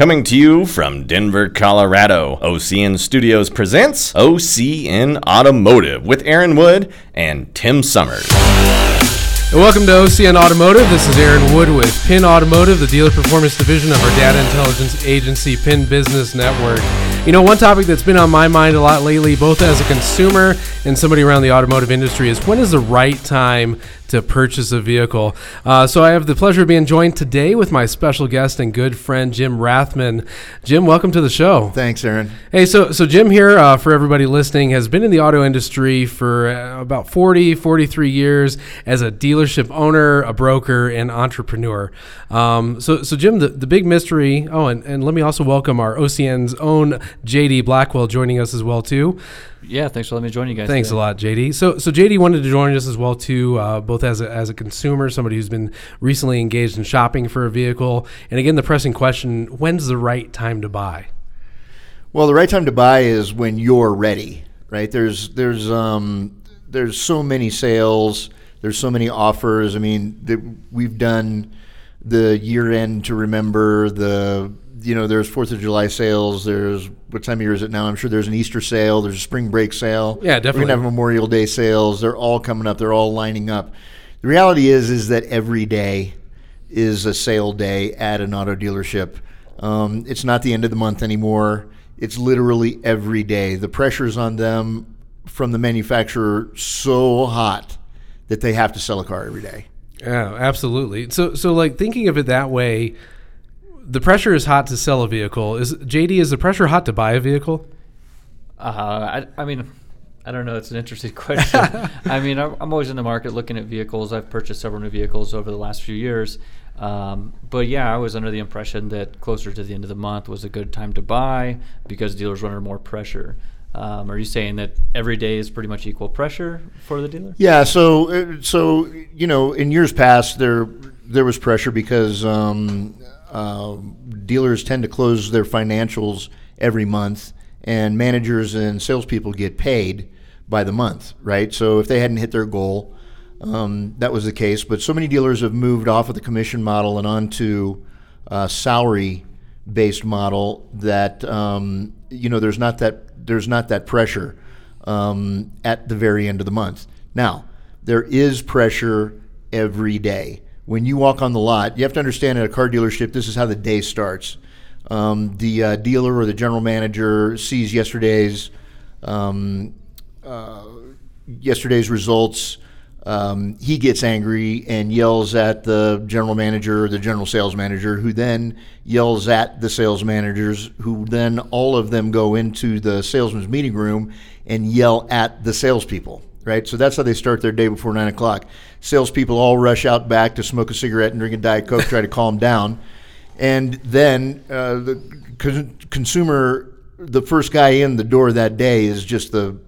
Coming to you from Denver, Colorado, OCN Studios presents OCN Automotive with Aaron Wood and Tim Summers. Welcome to OCN Automotive. This is Aaron Wood with Pin Automotive, the dealer performance division of our data intelligence agency, Pin Business Network. You know, one topic that's been on my mind a lot lately, both as a consumer and somebody around the automotive industry, is when is the right time to purchase a vehicle? Uh, so I have the pleasure of being joined today with my special guest and good friend, Jim Rathmann. Jim, welcome to the show. Thanks, Aaron. Hey, so so Jim here, uh, for everybody listening, has been in the auto industry for uh, about 40, 43 years as a dealership owner, a broker, and entrepreneur. Um, so, so Jim, the, the big mystery. Oh, and, and let me also welcome our OCN's own JD Blackwell joining us as well too. Yeah, thanks for letting me join you guys. Thanks today. a lot, JD. So, so JD wanted to join us as well too, uh, both as a, as a consumer, somebody who's been recently engaged in shopping for a vehicle, and again, the pressing question: When's the right time to buy? Well, the right time to buy is when you're ready, right? There's there's um there's so many sales, there's so many offers. I mean, the, we've done the year end to remember the you know there's Fourth of July sales. There's what time of year is it now? I'm sure there's an Easter sale. There's a spring break sale. Yeah, definitely. We're gonna have Memorial Day sales. They're all coming up. They're all lining up. The reality is is that every day is a sale day at an auto dealership. Um, it's not the end of the month anymore. It's literally every day. The pressure's on them from the manufacturer so hot that they have to sell a car every day. Yeah, absolutely. So, so like thinking of it that way, the pressure is hot to sell a vehicle. Is JD? Is the pressure hot to buy a vehicle? Uh, I, I mean, I don't know. It's an interesting question. I mean, I'm I'm always in the market looking at vehicles. I've purchased several new vehicles over the last few years. Um, but yeah, I was under the impression that closer to the end of the month was a good time to buy because dealers were under more pressure. Um, are you saying that every day is pretty much equal pressure for the dealer? Yeah, so uh, so you know, in years past there there was pressure because um, uh, dealers tend to close their financials every month, and managers and salespeople get paid by the month, right? So if they hadn't hit their goal, um, that was the case. But so many dealers have moved off of the commission model and onto a salary based model that um, you know there's not that there's not that pressure um, at the very end of the month. Now there is pressure every day when you walk on the lot. You have to understand at a car dealership this is how the day starts. Um, the uh, dealer or the general manager sees yesterday's um, uh, yesterday's results. Um, he gets angry and yells at the general manager or the general sales manager, who then yells at the sales managers, who then all of them go into the salesman's meeting room and yell at the salespeople. Right, so that's how they start their day before nine o'clock. Salespeople all rush out back to smoke a cigarette and drink a diet coke, try to calm down, and then uh, the con- consumer, the first guy in the door that day is just the,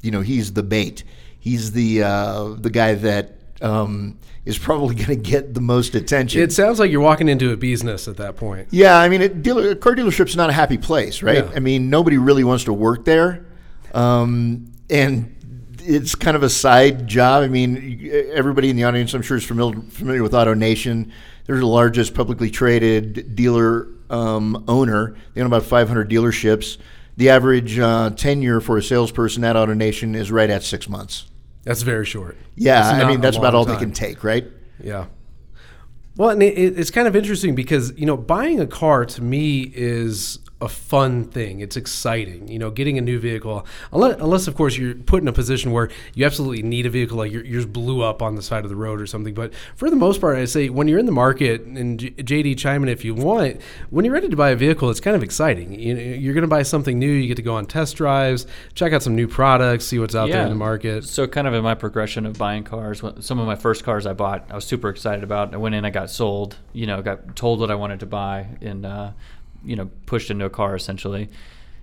you know, he's the bait he's the uh, the guy that um, is probably going to get the most attention. It sounds like you're walking into a business at that point. yeah, I mean, it, dealer, a car dealership's not a happy place, right? Yeah. I mean, nobody really wants to work there, um, and it's kind of a side job. I mean, everybody in the audience, I'm sure, is familiar familiar with AutoNation. They're the largest publicly traded dealer um, owner. They own about 500 dealerships. The average uh, tenure for a salesperson at AutoNation is right at six months. That's very short. Yeah, I mean that's about all they can take, right? Yeah. Well, and it- it's kind of interesting because you know buying a car to me is a fun thing. It's exciting. You know, getting a new vehicle, unless, unless of course you're put in a position where you absolutely need a vehicle, like your, yours blew up on the side of the road or something. But for the most part, I say when you're in the market, and JD chime in if you want, when you're ready to buy a vehicle, it's kind of exciting. You know, you're going to buy something new. You get to go on test drives, check out some new products, see what's out there in the market. So, kind of in my progression of buying cars, some of my first cars I bought, I was super excited about. I went in, I got sold, you know, got told what I wanted to buy, and uh, you know, pushed into a car essentially.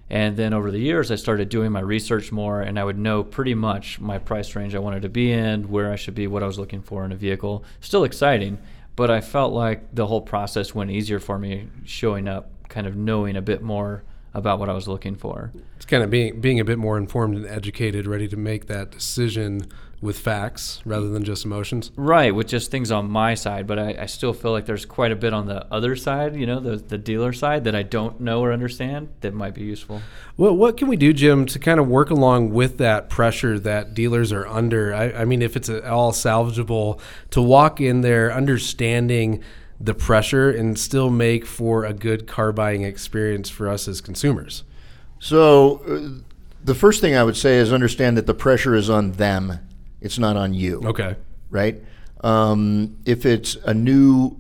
And then over the years, I started doing my research more, and I would know pretty much my price range I wanted to be in, where I should be, what I was looking for in a vehicle. Still exciting, but I felt like the whole process went easier for me, showing up, kind of knowing a bit more about what I was looking for. It's kind of being being a bit more informed and educated, ready to make that decision with facts rather than just emotions. Right, with just things on my side, but I, I still feel like there's quite a bit on the other side, you know, the, the dealer side that I don't know or understand that might be useful. Well, what can we do, Jim, to kind of work along with that pressure that dealers are under? I, I mean, if it's at all salvageable, to walk in there understanding the pressure and still make for a good car buying experience for us as consumers. So, uh, the first thing I would say is understand that the pressure is on them it's not on you. Okay. Right? Um, if it's a new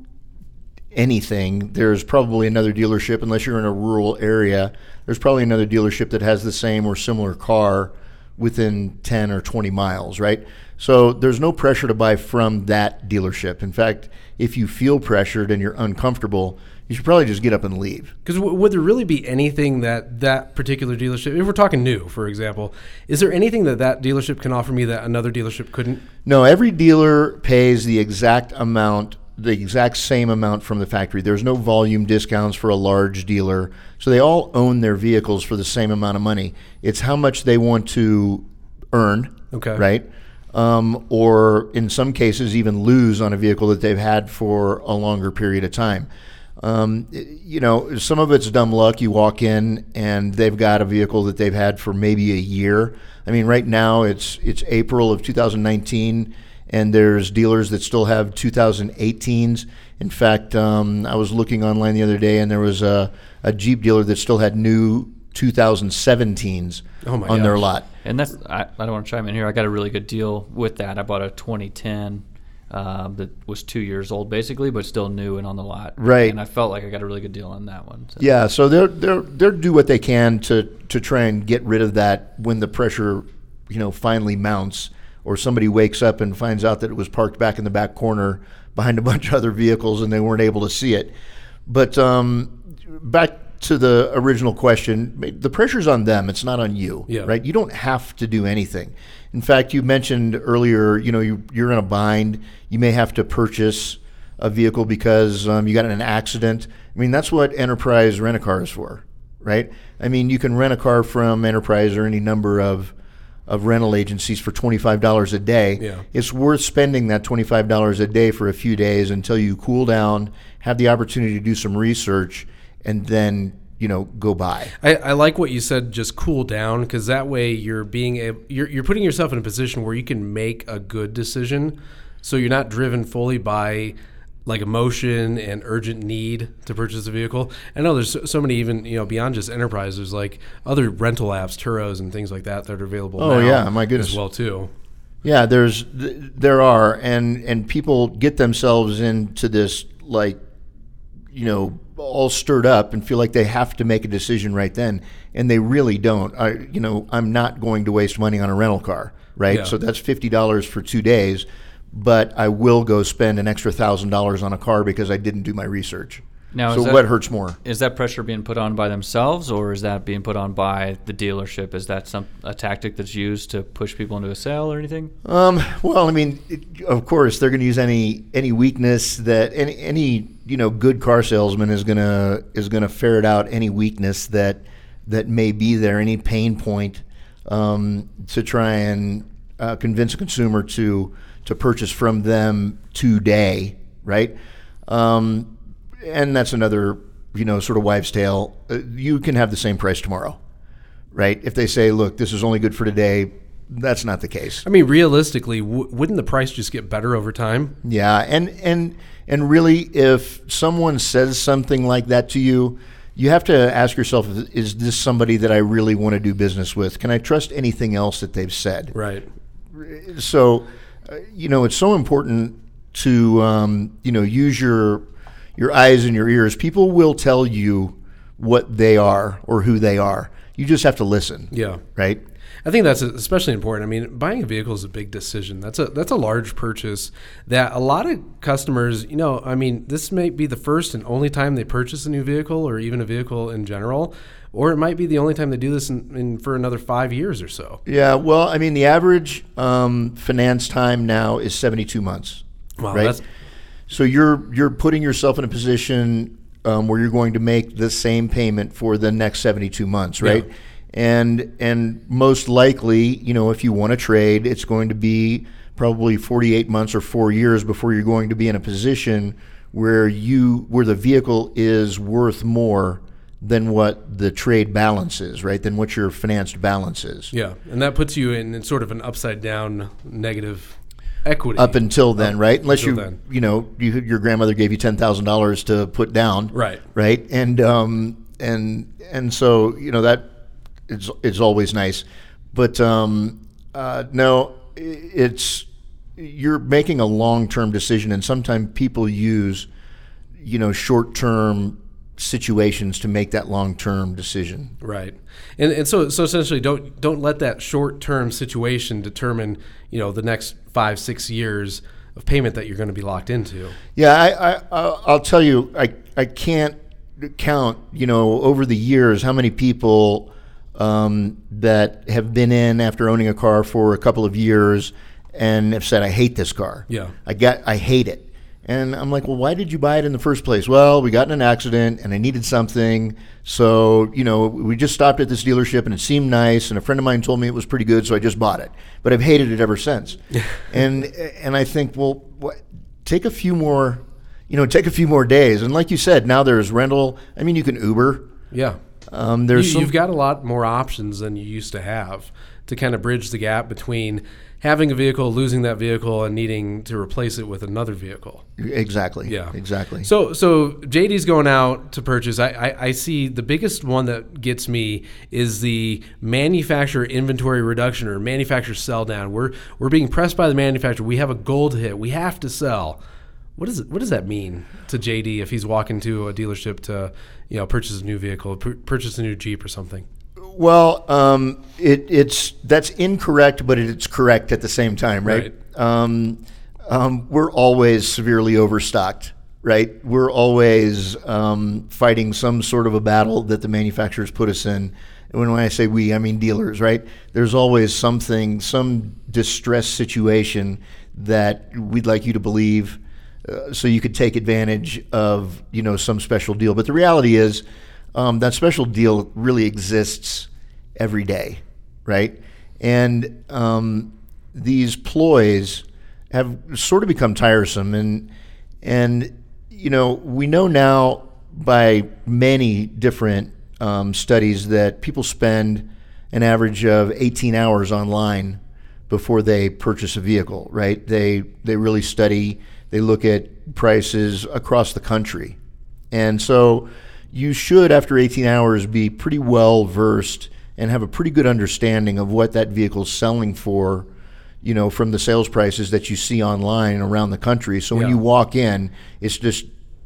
anything, there's probably another dealership, unless you're in a rural area, there's probably another dealership that has the same or similar car within 10 or 20 miles, right? So there's no pressure to buy from that dealership. In fact, if you feel pressured and you're uncomfortable, you should probably just get up and leave. Because w- would there really be anything that that particular dealership, if we're talking new, for example, is there anything that that dealership can offer me that another dealership couldn't? No, every dealer pays the exact amount, the exact same amount from the factory. There's no volume discounts for a large dealer. So they all own their vehicles for the same amount of money. It's how much they want to earn. Okay. Right? Um, or in some cases, even lose on a vehicle that they've had for a longer period of time. Um, you know, some of it's dumb luck. You walk in and they've got a vehicle that they've had for maybe a year. I mean, right now it's it's April of 2019, and there's dealers that still have 2018s. In fact, um, I was looking online the other day, and there was a, a Jeep dealer that still had new 2017s oh on gosh. their lot. And that's I, I don't want to chime in here. I got a really good deal with that. I bought a 2010 um, that was two years old basically, but still new and on the lot. Right. And I felt like I got a really good deal on that one. So. Yeah. So they're they're they're do what they can to to try and get rid of that when the pressure, you know, finally mounts, or somebody wakes up and finds out that it was parked back in the back corner behind a bunch of other vehicles and they weren't able to see it. But um, back to the original question, the pressure's on them. It's not on you, yeah. right? You don't have to do anything. In fact, you mentioned earlier, you know, you, you're in a bind. You may have to purchase a vehicle because um, you got in an accident. I mean, that's what Enterprise Rent a Car is for, right? I mean, you can rent a car from Enterprise or any number of of rental agencies for $25 a day. Yeah. It's worth spending that $25 a day for a few days until you cool down, have the opportunity to do some research, and then you know go by. I, I like what you said. Just cool down because that way you're being able, you're you're putting yourself in a position where you can make a good decision. So you're not driven fully by like emotion and urgent need to purchase a vehicle. I know there's so, so many even you know beyond just enterprise. There's like other rental apps, Turos and things like that that are available. Oh yeah, my goodness, as well too. Yeah, there's there are and and people get themselves into this like you know all stirred up and feel like they have to make a decision right then, and they really don't. I, you know, I'm not going to waste money on a rental car, right? Yeah. So that's fifty dollars for two days, but I will go spend an extra thousand dollars on a car because I didn't do my research. Now, so that, what hurts more? Is that pressure being put on by themselves, or is that being put on by the dealership? Is that some a tactic that's used to push people into a sale or anything? Um, well, I mean, it, of course, they're going to use any any weakness that any any you know good car salesman is gonna is gonna ferret out any weakness that that may be there, any pain point, um, to try and uh, convince a consumer to to purchase from them today, right? Um, and that's another you know sort of wives' tale. Uh, you can have the same price tomorrow, right? If they say, "Look, this is only good for today," that's not the case. I mean, realistically, w- wouldn't the price just get better over time? Yeah, and and and really, if someone says something like that to you, you have to ask yourself: Is this somebody that I really want to do business with? Can I trust anything else that they've said? Right. So, you know, it's so important to um, you know use your your eyes and your ears. People will tell you what they are or who they are. You just have to listen. Yeah. Right. I think that's especially important. I mean, buying a vehicle is a big decision. That's a that's a large purchase that a lot of customers, you know, I mean, this may be the first and only time they purchase a new vehicle or even a vehicle in general, or it might be the only time they do this in, in for another five years or so. Yeah, well, I mean, the average um, finance time now is seventy two months. Wow, right? so you're you're putting yourself in a position um, where you're going to make the same payment for the next 72 months, right? Yeah. And and most likely, you know, if you want to trade, it's going to be probably 48 months or four years before you're going to be in a position where you where the vehicle is worth more than what the trade balance is, right? Than what your financed balance is. Yeah, and that puts you in, in sort of an upside down negative equity Up until then, right? Unless you, then. you know, you, your grandmother gave you ten thousand dollars to put down, Right. Right, and um, and and so you know that it's it's always nice, but um, uh, no, it's you're making a long term decision, and sometimes people use, you know, short term situations to make that long term decision. Right, and and so so essentially, don't don't let that short term situation determine you know the next five six years of payment that you're going to be locked into. Yeah, I, I I'll I'll tell you, I I can't count, you know, over the years how many people um, that have been in after owning a car for a couple of years and have said, "I hate this car. Yeah. I got, I hate it." And I'm like, "Well, why did you buy it in the first place?" Well, we got in an accident and I needed something, so you know, we just stopped at this dealership and it seemed nice, and a friend of mine told me it was pretty good, so I just bought it. But I've hated it ever since. and and I think, well, what, take a few more you know, take a few more days. And like you said, now there's rental. I mean, you can Uber. Yeah, Um, you, there's some, you've got a lot more options than you used to have to kind of bridge the gap between having a vehicle, losing that vehicle, and needing to replace it with another vehicle. exactly. Yeah, exactly. So, so JD's going out to purchase. I, I, I see the biggest one that gets me is the manufacturer inventory reduction or manufacturer sell down. We're we're being pressed by the manufacturer. We have a goal to hit. We have to sell. What does it, what does that mean to JD if he's walking to a dealership to you know purchase a new vehicle, pur- purchase a new Jeep or something? Well, um, it, it's that's incorrect, but it's correct at the same time, right? Um, um, we're always severely overstocked, right? We're always um, fighting some sort of a battle that the manufacturers put us in. And when I say we, I mean dealers, right? There's always something, some distress situation that we'd like you to believe uh, so you could take advantage of you know some special deal. But the reality is um, that special deal really exists every day, right? And um, these ploys have sort of become tiresome, and and you know we know now by many different um, studies that people spend an average of 18 hours online before they purchase a vehicle, right? They they really study, they look at prices across the country. And so you should after 18 hours be pretty well versed and have a pretty good understanding of what that vehicle's selling for, you know, from the sales prices that you see online around the country. So when Yeah. you walk in, it's just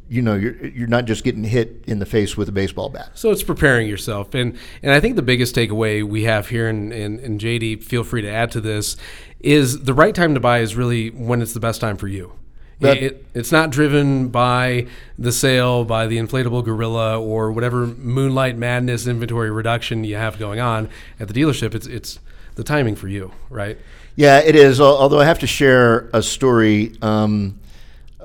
you know, you're you're not just getting hit in the face with a baseball bat. So it's preparing yourself, and and I think the biggest takeaway we have here, and, and, and JD, feel free to add to this, is the right time to buy is really when it's the best time for you. That- it, it's not driven by the sale, by the inflatable gorilla, or whatever moonlight madness inventory reduction you have going on at the dealership. It's it's the timing for you, right? Yeah, it is. Although I have to share a story. Um,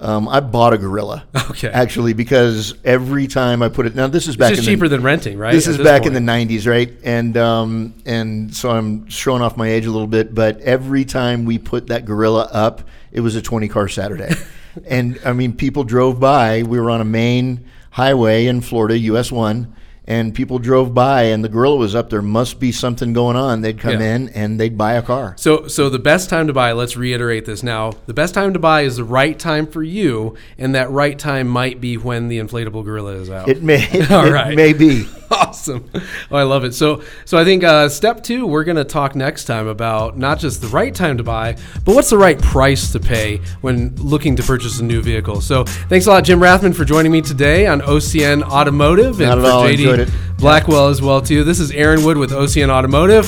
um, I bought a gorilla. Okay. Actually, because every time I put it now, this is back It's in just the, cheaper than renting, right? This is back in the '90s, right? And um, and so I'm showing off my age a little bit, but every time we put that gorilla up, it was a 20 car Saturday, and I mean, people drove by. We were on a main highway in Florida, US one. And people drove by, and the gorilla was up there. Must be something going on. They'd come Yeah. in and they'd buy a car. So, so the best time to buy. Let's reiterate this now. The best time to buy is the right time for you, and that right time might be when the inflatable gorilla is out. It may, All it right. may be. Awesome. Oh, I love it. So, so I think uh, step two, we're going to talk next time about not just the right time to buy, but what's the right price to pay when looking to purchase a new vehicle. So, thanks a lot, Jim Rathmann, for joining me today on OCN Automotive, Not and for all. JD Blackwell as well too. This is Aaron Wood with OCN Automotive.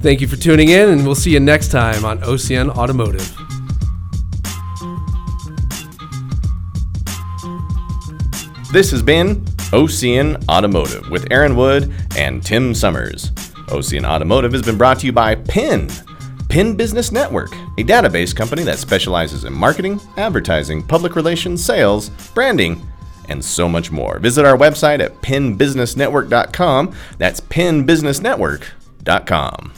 Thank you for tuning in, and we'll see you next time on OCN Automotive. This has been OCN Automotive with Aaron Wood and Tim Summers. OCN Automotive has been brought to you by PIN, PIN Business Network, a database company that specializes in marketing, advertising, public relations, sales, branding, and so much more. Visit our website at pinbusinessnetwork.com. That's pinbusinessnetwork.com.